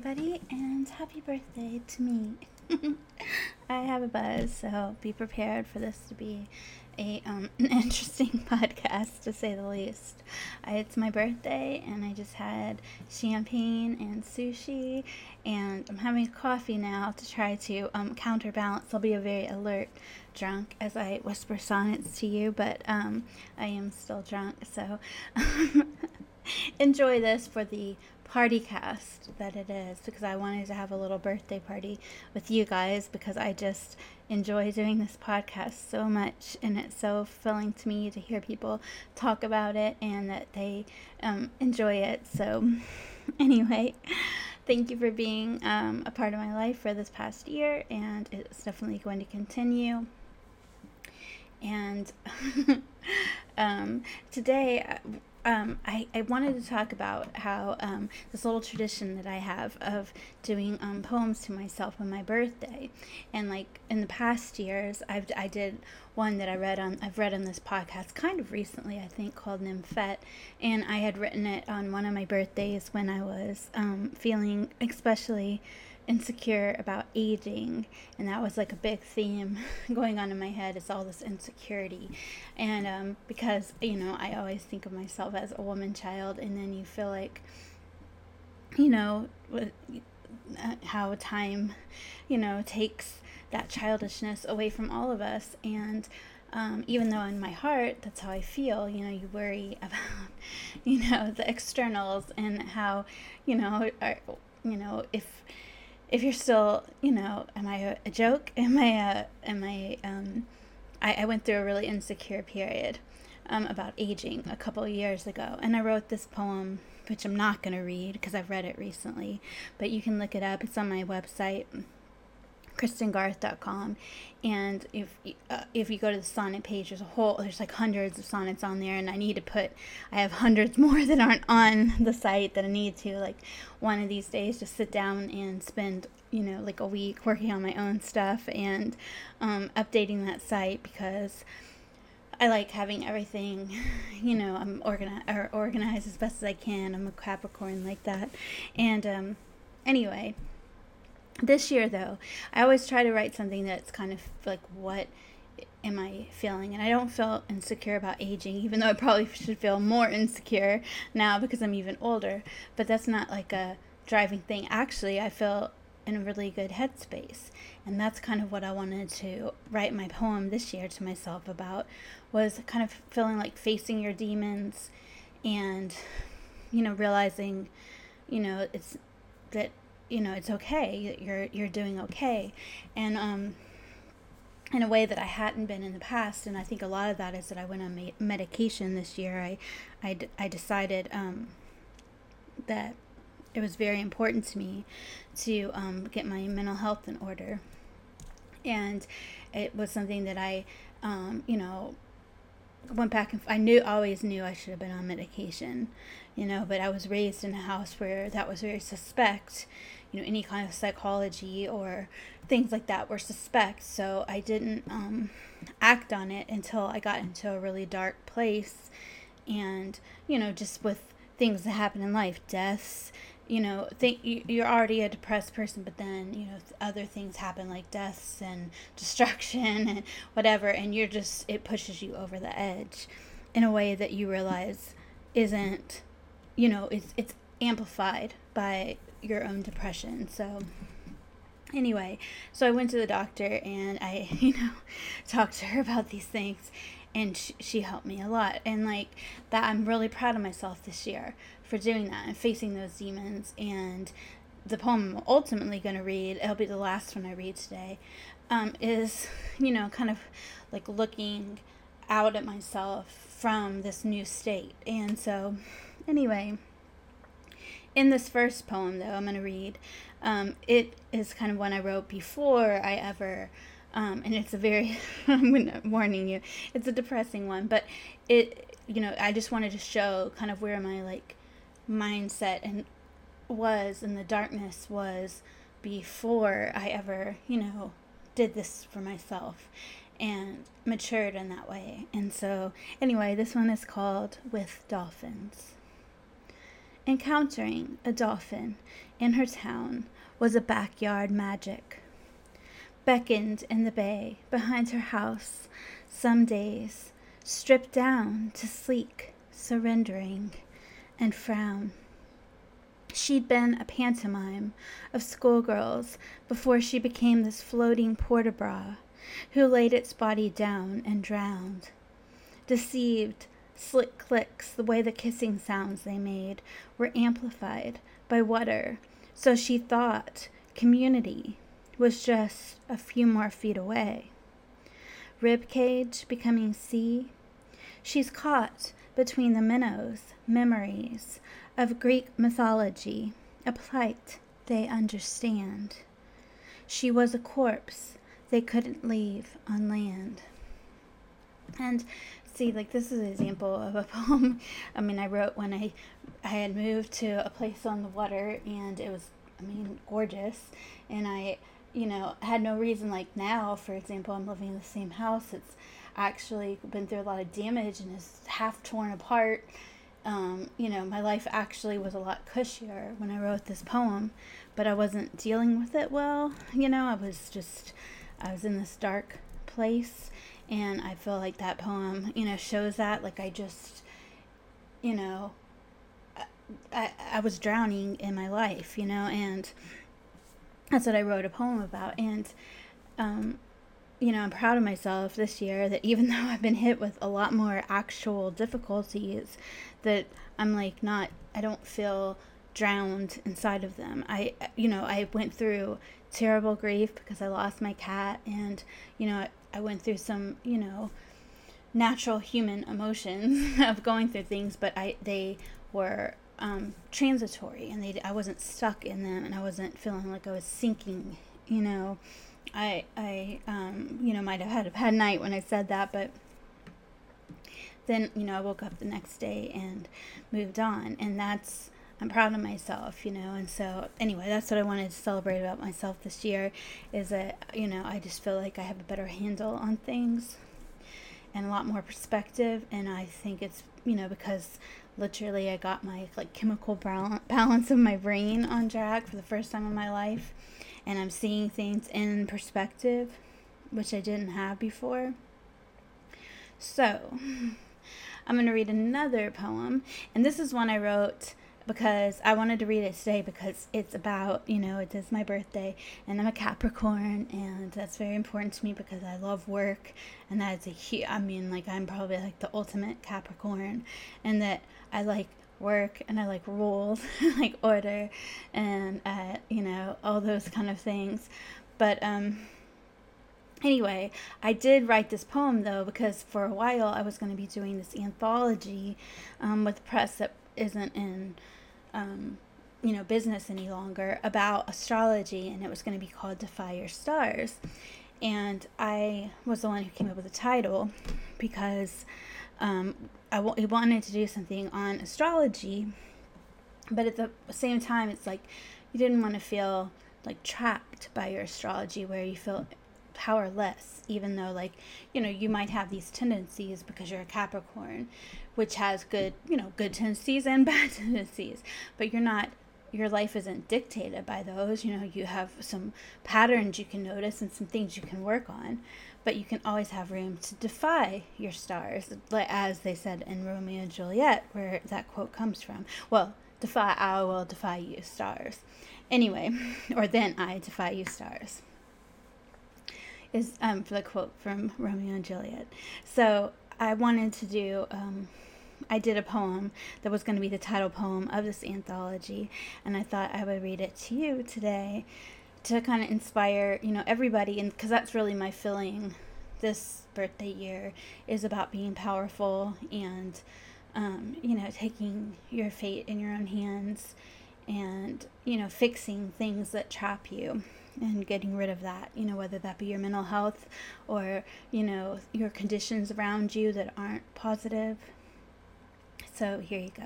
everybody, and happy birthday to me. I have a buzz, so be prepared for this to be a um, an interesting podcast to say the least. I, it's my birthday, and I just had champagne and sushi, and I'm having coffee now to try to um, counterbalance. I'll be a very alert drunk as I whisper sonnets to you, but um, I am still drunk, so enjoy this for the party cast that it is because I wanted to have a little birthday party with you guys because I just enjoy doing this podcast so much and it's so filling to me to hear people talk about it and that they um, enjoy it. So, anyway, thank you for being um, a part of my life for this past year, and it's definitely going to continue. And um, today, um, I, I wanted to talk about how um, this little tradition that I have of doing um, poems to myself on my birthday, and like in the past years, I've I did one that I read on I've read on this podcast kind of recently I think called Nymphette, and I had written it on one of my birthdays when I was um, feeling especially insecure about aging and that was like a big theme going on in my head is all this insecurity. And um, because you know i always think of myself as a woman child and then you feel like you know uh, how time you know takes that childishness away from all of us. And um, even though in my heart that's how I feel, you know, you worry about, you know, the externals and how, you know, are, you know, if if you're still, you know, am I a joke? Am I a, am I, um, I, I went through a really insecure period um, about aging a couple years ago. And I wrote this poem, which I'm not going to read because I've read it recently, but you can look it up. It's on my website kristingarth.com and if uh, if you go to the sonnet page there's a whole there's like hundreds of sonnets on there and i need to put i have hundreds more that aren't on the site that i need to like one of these days just sit down and spend you know like a week working on my own stuff and um, updating that site because I like having everything, you know, I'm organized or organized as best as I can. I'm a Capricorn like that. And um, anyway, this year, though, I always try to write something that's kind of like, what am I feeling? And I don't feel insecure about aging, even though I probably should feel more insecure now because I'm even older. But that's not like a driving thing. Actually, I feel in a really good headspace. And that's kind of what I wanted to write my poem this year to myself about was kind of feeling like facing your demons and you know realizing you know it's that you know it's okay you're you're doing okay. And um in a way that I hadn't been in the past and I think a lot of that is that I went on me- medication this year. I I, d- I decided um that it was very important to me to um, get my mental health in order. And it was something that I um, you know went back and I knew always knew I should have been on medication, you know, but I was raised in a house where that was very suspect, you know, any kind of psychology or things like that were suspect. So I didn't um, act on it until I got into a really dark place, and you know, just with things that happen in life, deaths, you know, think you're already a depressed person, but then you know other things happen like deaths and destruction and whatever, and you're just it pushes you over the edge in a way that you realize isn't, you know, it's it's amplified by your own depression. So anyway, so I went to the doctor and I, you know, talked to her about these things and she, she helped me a lot and like that i'm really proud of myself this year for doing that and facing those demons. And the poem I'm ultimately going to read, it'll be the last one I read today, um, is, you know, kind of like looking out at myself from this new state. And so, anyway, in this first poem, though, I'm going to read, um, it is kind of one I wrote before I ever. Um, and it's a very, I'm warning you, it's a depressing one, but it, you know, I just wanted to show kind of where my like mindset and was and the darkness was before I ever, you know, did this for myself and matured in that way. And so, anyway, this one is called With Dolphins. Encountering a dolphin in her town was a backyard magic. Beckoned in the bay behind her house, some days, stripped down to sleek, surrendering, and frown. She'd been a pantomime of schoolgirls before she became this floating port de bras who laid its body down and drowned. Deceived, slick clicks, the way the kissing sounds they made, were amplified by water, so she thought community was just a few more feet away. Rib cage becoming sea. She's caught between the minnows, memories of Greek mythology, a plight they understand. She was a corpse they couldn't leave on land. And see, like this is an example of a poem. I mean, I wrote when I I had moved to a place on the water, and it was, I mean, gorgeous, and I, you know, had no reason. Like now, for example, I'm living in the same house. It's actually been through a lot of damage and is half torn apart. Um, you know, my life actually was a lot cushier when I wrote this poem, but I wasn't dealing with it well. You know, I was just I was in this dark place and I feel like that poem, you know, shows that like I just you know I I was drowning in my life, you know, and that's what I wrote a poem about and um you know, I'm proud of myself this year that even though I've been hit with a lot more actual difficulties that I'm like not I don't feel drowned inside of them. I you know, I went through terrible grief because I lost my cat, and you know, I went through some, you know, natural human emotions of going through things, but I they were um, transitory, and they I wasn't stuck in them, and I wasn't feeling like I was sinking. You know, I I um, you know might have had a bad night when I said that, but then you know I woke up the next day and moved on, and that's I'm proud of myself, you know. And so, anyway, that's what I wanted to celebrate about myself this year is that, you know, I just feel like I have a better handle on things and a lot more perspective. And I think it's, you know, because literally I got my like chemical balance of my brain on track for the first time in my life. And I'm seeing things in perspective, which I didn't have before. So, I'm going to read another poem. And this is one I wrote because I wanted to read it today because it's about, you know, it is my birthday and I'm a Capricorn and that's very important to me because I love work and that's a huge, I mean, like I'm probably like the ultimate Capricorn and that I like work and I like rules, like order and, uh, you know, all those kind of things. But, um, Anyway, I did write this poem though because for a while I was going to be doing this anthology um, with press that isn't in um, you know, business any longer about astrology, and it was going to be called Defy Your Stars. And I was the one who came up with the title because um, I w- wanted to do something on astrology, but at the same time, it's like you didn't want to feel like trapped by your astrology where you feel powerless even though like you know you might have these tendencies because you're a capricorn which has good you know good tendencies and bad tendencies. But you're not your life isn't dictated by those. You know you have some patterns you can notice and some things you can work on. But you can always have room to defy your stars as they said in romeo and juliet where that quote comes from. Well defy i will defy you stars. Anyway or then i defy you stars is um, the quote from Romeo and Juliet. So I wanted to do. Um, I did a poem that was going to be the title poem of this anthology, and I thought I would read it to you today to kind of inspire, you know, everybody, and because that's really my feeling this birthday year is about being powerful and, um, you know, taking your fate in your own hands and, you know, fixing things that trap you and getting rid of that, you know, whether that be your mental health or, you know, your conditions around you that aren't positive. So here you go.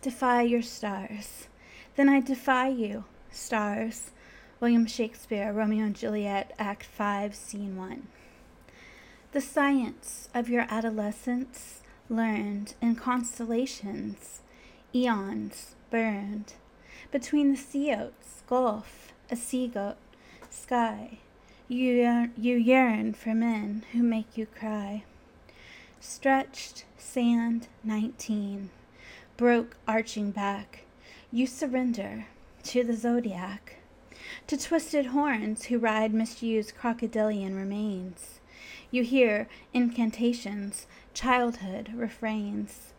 defy your stars. Then I defy you, stars. William Shakespeare, Romeo and Juliet, Act 5, Scene 1. The science of your adolescence learned in constellations, eons burned, between the sea oats, gulf, a sea goat, sky. You you yearn for men who make you cry. Stretched sand 19, broke arching back, you surrender to the zodiac, to twisted horns who ride misused crocodilian remains. You hear incantations, childhood refrains.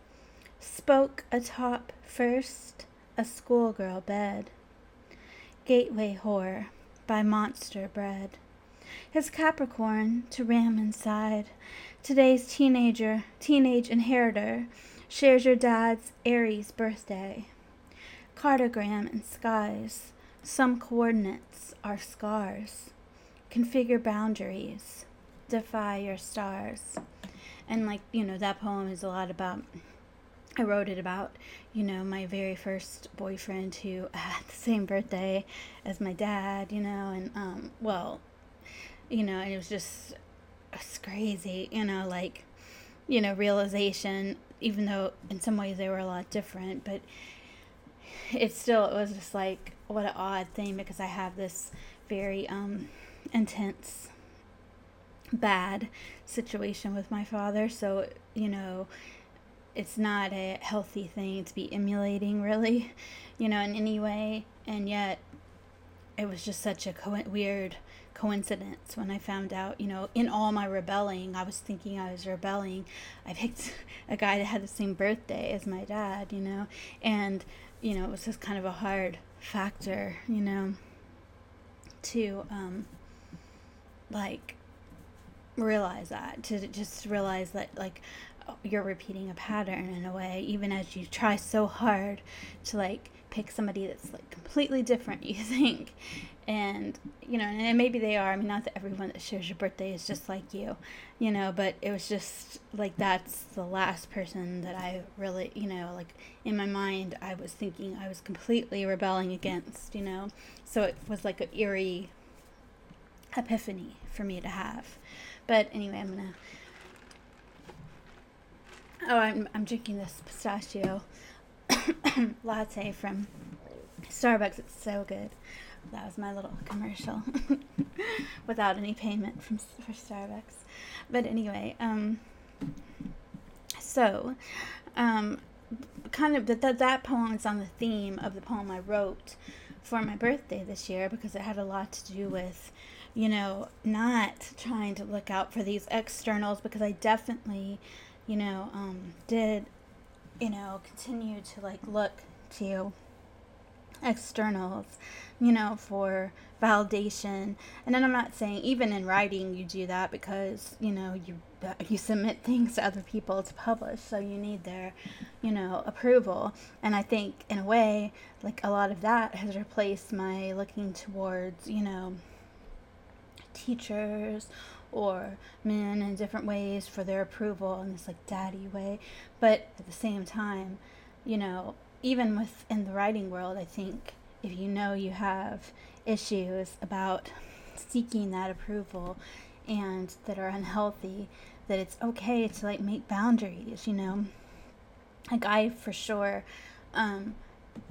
Spoke atop first a schoolgirl bed. Gateway whore by monster bred. His Capricorn to ram inside. Today's teenager, teenage inheritor, shares your dad's Aries birthday. Cartogram and skies. Some coordinates are scars. Configure boundaries. Defy your stars. And, like, you know, that poem is a lot about. I wrote it about, you know, my very first boyfriend who had the same birthday as my dad, you know, and, um, well, you know, it was just it's crazy, you know, like, you know, realization, even though in some ways they were a lot different, but it still it was just like what an odd thing because I have this very um, intense bad situation with my father. So you know it's not a healthy thing to be emulating really you know in any way and yet it was just such a co- weird coincidence when I found out, you know, in all my rebelling, I was thinking I was rebelling. I picked a guy that had the same birthday as my dad, you know, and you know, it was just kind of a hard factor, you know, to um, like realize that, to just realize that, like, you're repeating a pattern in a way, even as you try so hard to, like, pick somebody that's, like, completely different, you think. And, you know, and maybe they are. I mean, not that everyone that shares your birthday is just like you, you know, but it was just like that's the last person that I really, you know, like in my mind, I was thinking I was completely rebelling against, you know. So it was like an eerie epiphany for me to have. But anyway, I'm gonna. Oh, I'm I'm drinking this pistachio latte from Starbucks. It's so good. That was my little commercial without any payment from for Starbucks. But anyway, um, so, um, kind of that that poem is on the theme of the poem I wrote for my birthday this year because it had a lot to do with, you know, not trying to look out for these externals because I definitely, you know, um, did, you know, continue to like look to externals, you know, for validation. And then I'm not saying even in writing you do that because, you know, you you submit things to other people to publish, so you need their, you know, approval. And I think in a way, like a lot of that has replaced my looking towards, you know, teachers or men in different ways for their approval in this like daddy way. But at the same time, you know, even within the writing world, I think if you know you have issues about seeking that approval and that are unhealthy, that it's okay to like make boundaries, you know. Like I for sure, um,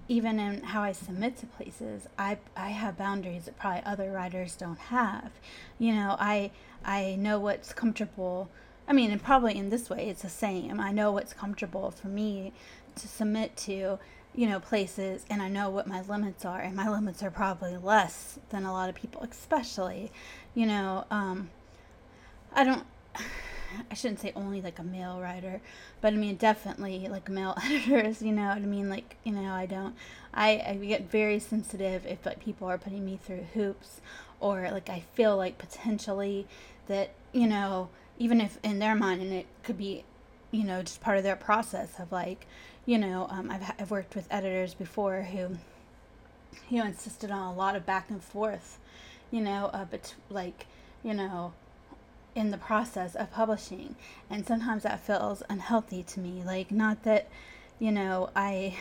even in how I submit to places, I I have boundaries that probably other writers don't have. You know, I I know what's comfortable. I mean, and probably in this way, it's the same. I know what's comfortable for me to submit to, you know, places and I know what my limits are and my limits are probably less than a lot of people, especially, you know, um, I don't, I shouldn't say only like a male writer, but I mean definitely like male editors, you know what I mean? Like, you know, I don't, I, I get very sensitive if like people are putting me through hoops or like I feel like potentially that, you know, even if in their mind and it could be, you know, just part of their process of like, you know, um, I've, I've worked with editors before who, you know, insisted on a lot of back and forth, you know, uh, but like, you know, in the process of publishing. And sometimes that feels unhealthy to me. Like, not that, you know, I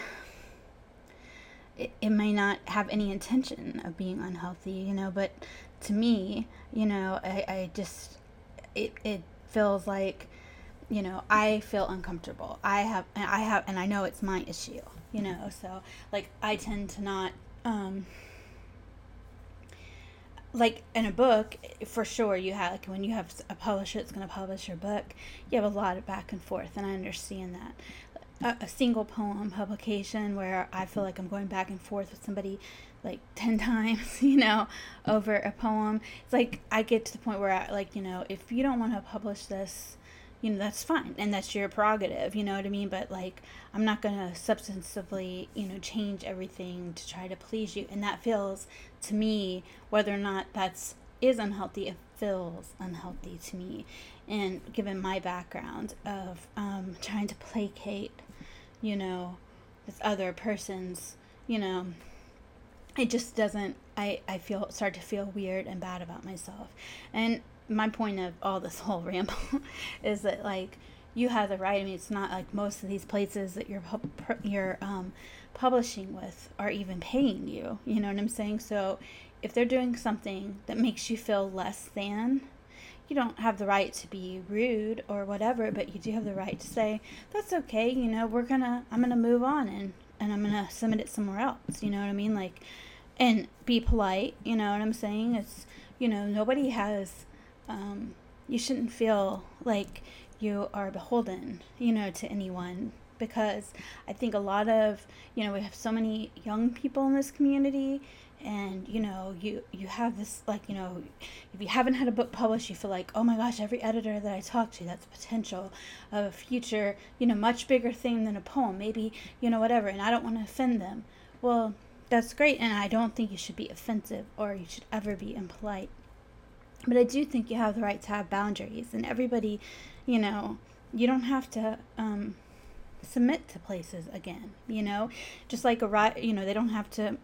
it, it may not have any intention of being unhealthy, you know, but to me, you know, I, I just it it feels like you know i feel uncomfortable i have and i have and i know it's my issue you know so like i tend to not um like in a book for sure you have like when you have a publisher that's going to publish your book you have a lot of back and forth and i understand that. A, a single poem publication where i feel mm-hmm. like i'm going back and forth with somebody like 10 times you know over a poem. It's like i get to the point where i like you know if you don't want to publish this you know that's fine and that's your prerogative you know what i mean? But like i'm not going to substantively you know change everything to try to please you and that feels to me whether or not that's is unhealthy it feels unhealthy to me. And given my background of um, trying to placate you know this other person's you know it just doesn't i i feel start to feel weird and bad about myself. And my point of all this whole ramble is that like you have the right. I mean, it's not like most of these places that you're you're um, publishing with are even paying you. You know what I'm saying? So if they're doing something that makes you feel less than, you don't have the right to be rude or whatever, but you do have the right to say that's okay. You know, we're gonna I'm gonna move on and and I'm gonna submit it somewhere else. You know what I mean? Like, and be polite. You know what I'm saying? It's you know nobody has um, you shouldn't feel like you are beholden, you know, to anyone. Because I think a lot of, you know, we have so many young people in this community and you know you you have this like you know if you haven't had a book published you feel like oh my gosh every editor that i talk to that's potential of a future you know much bigger thing than a poem maybe you know whatever and i don't want to offend them. Well that's great and i don't think you should be offensive or you should ever be impolite but I do think you have the right to have boundaries, and everybody, you know, you don't have to um, submit to places again. You know, just like a right, you know, they don't have to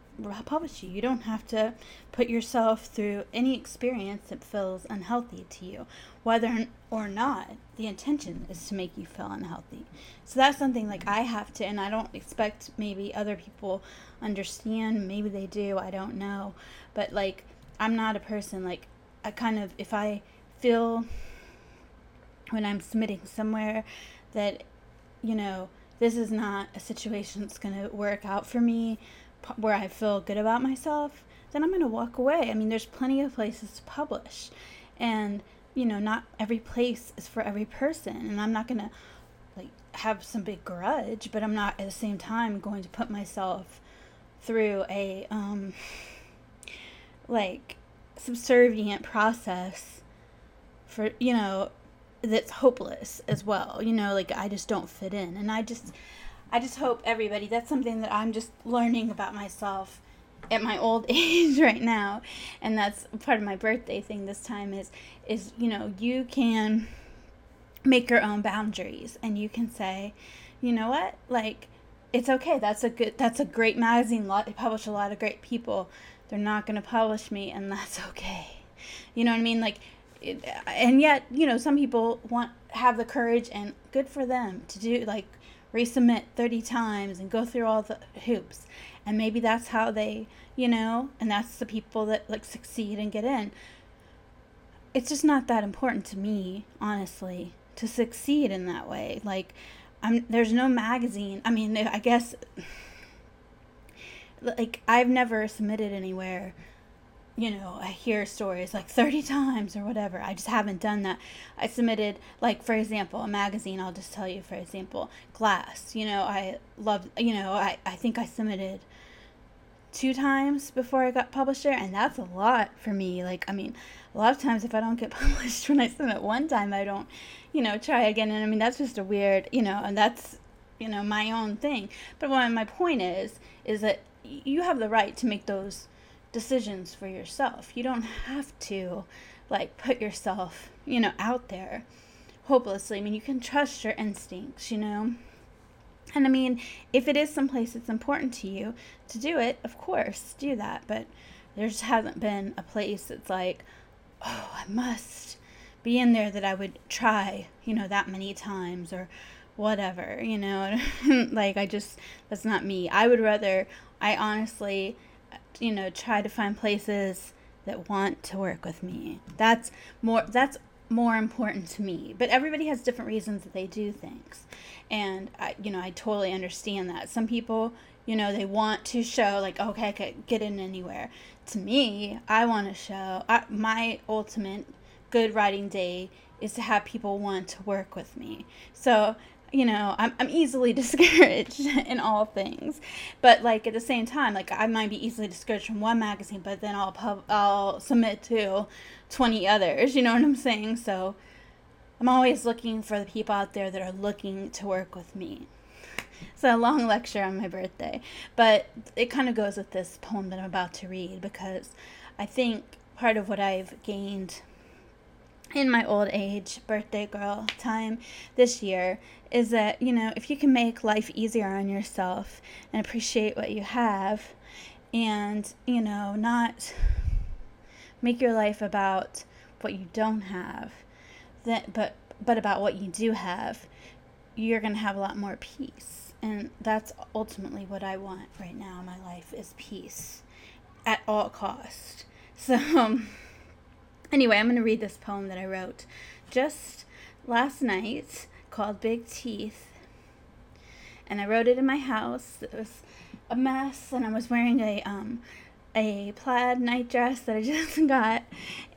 publish you. You don't have to put yourself through any experience that feels unhealthy to you, whether or not the intention is to make you feel unhealthy. So that's something like I have to, and I don't expect maybe other people understand. Maybe they do. I don't know, but like I'm not a person like I kind of, if I feel when I'm submitting somewhere that, you know, this is not a situation that's going to work out for me where I feel good about myself, then I'm going to walk away. I mean, there's plenty of places to publish. And, you know, not every place is for every person. And I'm not going to, like, have some big grudge, but I'm not at the same time going to put myself through a, um, like, subservient process for you know that's hopeless as well you know like i just don't fit in. And i just i just hope everybody that's something that i'm just learning about myself at my old age right now. And that's part of my birthday thing this time is is you know you can make your own boundaries and you can say you know what? Like it's okay. That's a good that's a great magazine lot they publish a lot of great people they're not going to publish me and that's okay. You know what i mean? Like it, and yet you know some people want have the courage and good for them to do like resubmit 30 times and go through all the hoops. And maybe that's how they you know and that's the people that like succeed and get in. It's just not that important to me honestly to succeed in that way. Like i'm there's no magazine. I mean i guess like I've never submitted anywhere. You know, I hear stories like 30 times or whatever. I just haven't done that. I submitted, like, for example, a magazine. I'll just tell you, for example, Glass. You know, I love, you know, I, I think I submitted two times before I got published there, and that's a lot for me. Like, I mean, a lot of times if I don't get published when I submit one time, I don't, you know, try again. And I mean, that's just a weird, you know, and that's, you know, my own thing. But what my point is, is that you have the right to make those decisions for yourself. You don't have to like put yourself, you know, out there hopelessly. I mean, you can trust your instincts, you know. And I mean, if it is someplace that's important to you to do it, of course, do that. But there just hasn't been a place that's like, oh, I must be in there that I would try, you know, that many times or whatever, you know. like I just that's not me. I would rather I honestly you know try to find places that want to work with me. That's more that's more important to me. But everybody has different reasons that they do things. And I you know, I totally understand that. Some people, you know, they want to show like okay, I could get in anywhere. To me, I want to show I, my ultimate good writing day is to have people want to work with me. So you know, I'm, I'm easily discouraged in all things. But like at the same time, like I might be easily discouraged from one magazine, but then I'll pub I'll submit to 20 others, you know what I'm saying? So I'm always looking for the people out there that are looking to work with me. It's a long lecture on my birthday, but it kind of goes with this poem that I'm about to read because I think part of what I've gained in my old age birthday girl time this year is that, you know, if you can make life easier on yourself and appreciate what you have and, you know, not make your life about what you don't have, that but but about what you do have, you're going to have a lot more peace. And that's ultimately what I want right now in my life is peace at all cost. So um, Anyway, I'm going to read this poem that I wrote just last night called Big Teeth. And I wrote it in my house. It was a mess, and I was wearing a um, a plaid night dress that I just got,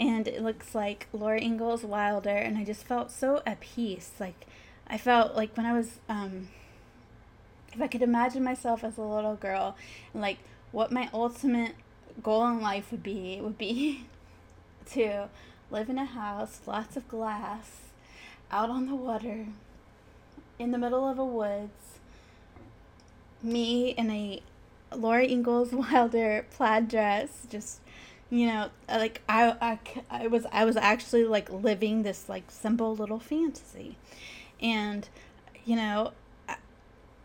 and it looks like Laura Ingalls Wilder, and I just felt so at peace. Like I felt like when I was um, if I could imagine myself as a little girl, and like what my ultimate goal in life would be, it would be to live in a house, lots of glass, out on the water, in the middle of a woods. Me in a Laura Ingalls Wilder plaid dress, just you know, like I, I, I was I was actually like living this like simple little fantasy, and you know,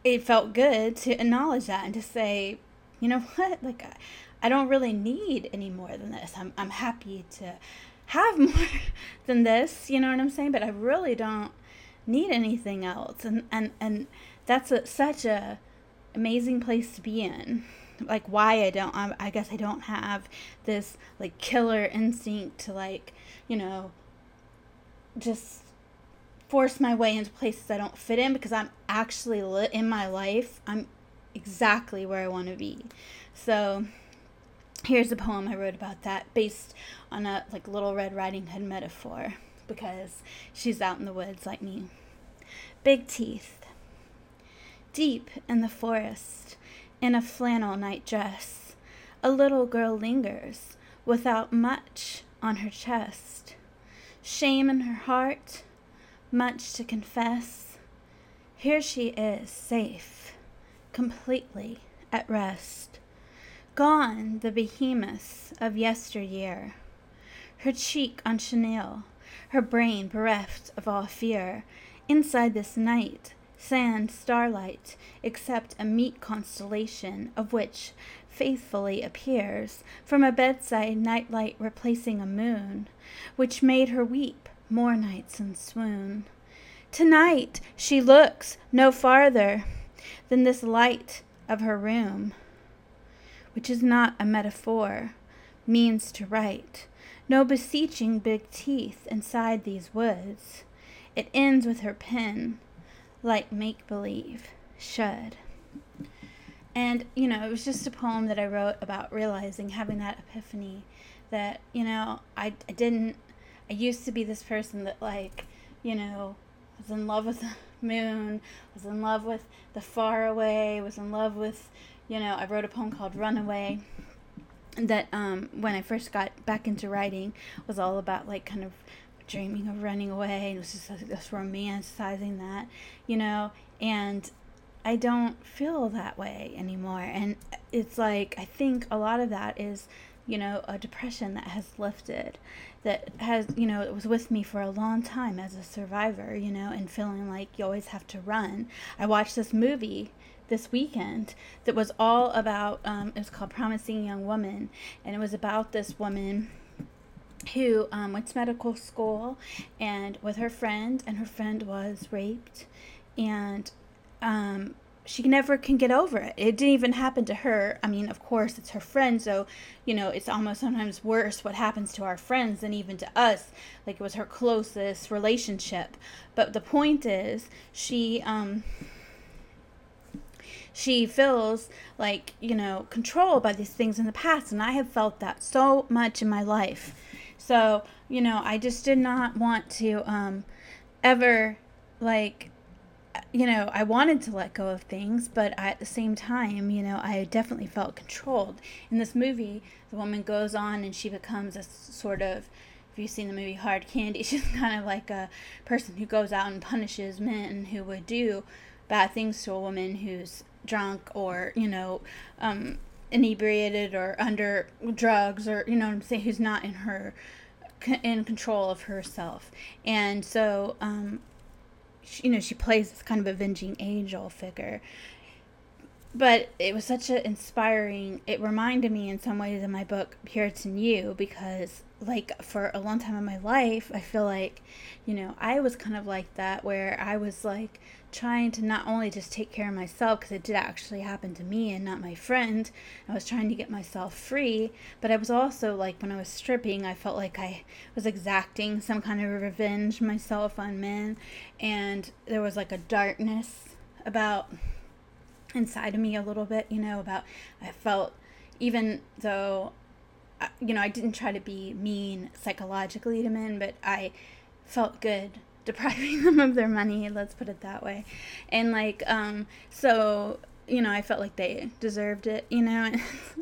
it felt good to acknowledge that and to say, you know what, like I don't really need any more than this. I'm, I'm happy to have more than this, you know what I'm saying? But I really don't need anything else. And, and, and that's a, such a amazing place to be in. Like why I don't, I, I guess I don't have this like killer instinct to like, you know, just force my way into places I don't fit in because I'm actually in my life. I'm exactly where I want to be. So, here's a poem I wrote about that based on a like little Red Riding Hood metaphor because she's out in the woods like me. Big teeth. Deep in the forest, in a flannel night dress, a little girl lingers without much on her chest. Shame in her heart, much to confess. Here she is, safe, completely at rest Gone the behemoths of yesteryear, her cheek on chenille, her brain bereft of all fear. Inside this night, sand starlight, except a meek constellation of which faithfully appears from a bedside nightlight replacing a moon, which made her weep more nights and swoon. Tonight she looks no farther than this light of her room which is not a metaphor, means to write. No beseeching big teeth inside these woods. It ends with her pen, like make believe should. And, you know, it was just a poem that I wrote about realizing, having that epiphany that, you know, I, I didn't, I used to be this person that, like, you know, was in love with the moon, was in love with the far away, was in love with, you know, I wrote a poem called Runaway that um, when I first got back into writing was all about like kind of dreaming of running away. It was just romanticizing that, you know, and I don't feel that way anymore. And it's like, I think a lot of that is, you know, a depression that has lifted, that has, you know, it was with me for a long time as a survivor, you know, and feeling like you always have to run. I watched this movie this weekend that was all about um, it was called promising young woman and it was about this woman who um, went to medical school and with her friend and her friend was raped and um, she never can get over it. It didn't even happen to her. I mean, of course, it's her friend, so you know, it's almost sometimes worse what happens to our friends than even to us. Like it was her closest relationship. But the point is, she um she feels like, you know, controlled by these things in the past and I have felt that so much in my life. So, you know, I just did not want to um ever like you know, I wanted to let go of things, but at the same time, you know, I definitely felt controlled. In this movie, the woman goes on and she becomes a sort of, if you've seen the movie Hard Candy, she's kind of like a person who goes out and punishes men who would do bad things to a woman who's drunk or, you know, um, inebriated or under drugs or, you know what I'm saying, who's not in her in control of herself. And so um, she, you know, she plays this kind of avenging angel figure. But it was such an inspiring, it reminded me in some ways of my book, Puritan U, because, like, for a long time in my life, I feel like, you know, I was kind of like that, where I was like trying to not only just take care of myself, because it did actually happen to me and not my friend, I was trying to get myself free, but I was also like, when I was stripping, I felt like I was exacting some kind of revenge myself on men, and there was like a darkness about inside of me a little bit, you know, about I felt even though you know, I didn't try to be mean psychologically to men, but I felt good depriving them of their money, let's put it that way. And like um so, you know, I felt like they deserved it, you know.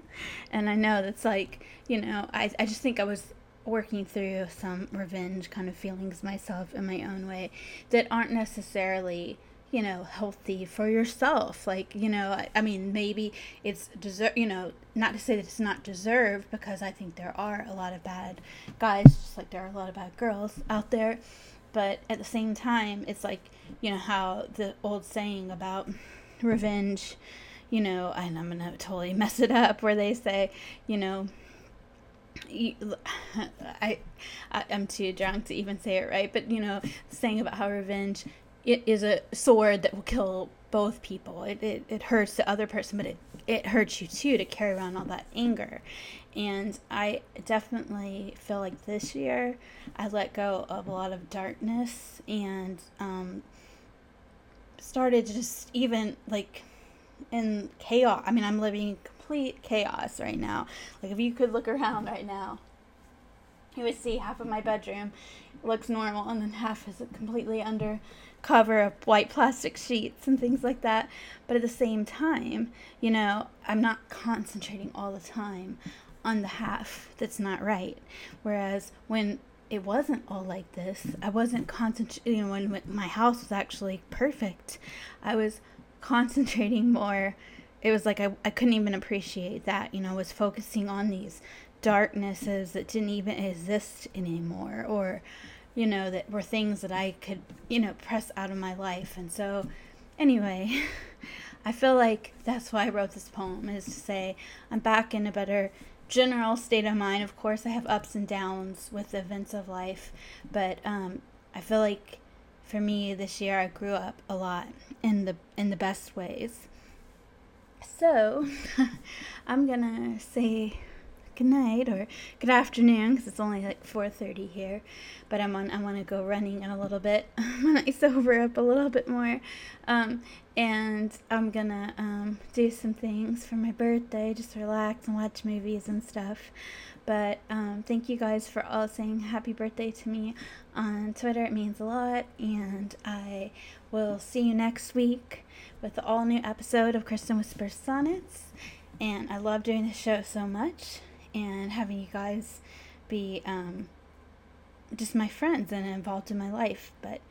and I know that's like, you know, I I just think I was working through some revenge kind of feelings myself in my own way that aren't necessarily you know healthy for yourself like you know I, I, mean maybe it's deserve you know not to say that it's not deserved because i think there are a lot of bad guys just like there are a lot of bad girls out there but at the same time it's like you know how the old saying about revenge you know and i'm gonna totally mess it up where they say you know I, I I'm too drunk to even say it right, but you know, saying about how revenge it is a sword that will kill both people. It, it, it hurts the other person, but it, it hurts you too to carry around all that anger. And I definitely feel like this year I let go of a lot of darkness and um, started just even like in chaos. I mean, I'm living in complete chaos right now. Like, if you could look around right now, you would see half of my bedroom looks normal and then half is completely under cover of white plastic sheets and things like that. But at the same time, you know, I'm not concentrating all the time on the half that's not right. Whereas when it wasn't all like this, I wasn't concentrating, you know, when, my house was actually perfect, I was concentrating more. It was like I, I couldn't even appreciate that, you know, I was focusing on these darknesses that didn't even exist anymore or you know, that were things that I could, you know, press out of my life. And so, anyway, I feel like that's why I wrote this poem is to say I'm back in a better general state of mind. Of course, I have ups and downs with the events of life, but um, I feel like for me this year I grew up a lot in the in the best ways. So, I'm gonna say good night or good afternoon because it's only like 4.30 here but i'm on i want to go running in a little bit when i sober up a little bit more um, and i'm gonna um, do some things for my birthday just relax and watch movies and stuff but um, thank you guys for all saying happy birthday to me on twitter it means a lot and i will see you next week with the all new episode of kristin whispers sonnets and i love doing this show so much and having you guys be um, just my friends and involved in my life. But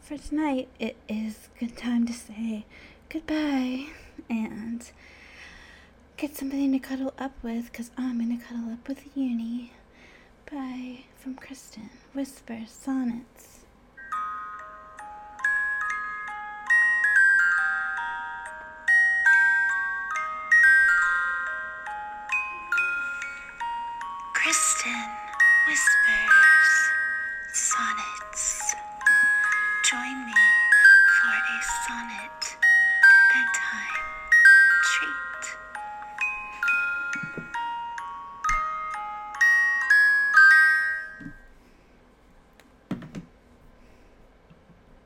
for tonight, it is good time to say goodbye and get something to cuddle up with because I'm going to cuddle up with Uni. Bye from Kristin. Whisper Sonnets.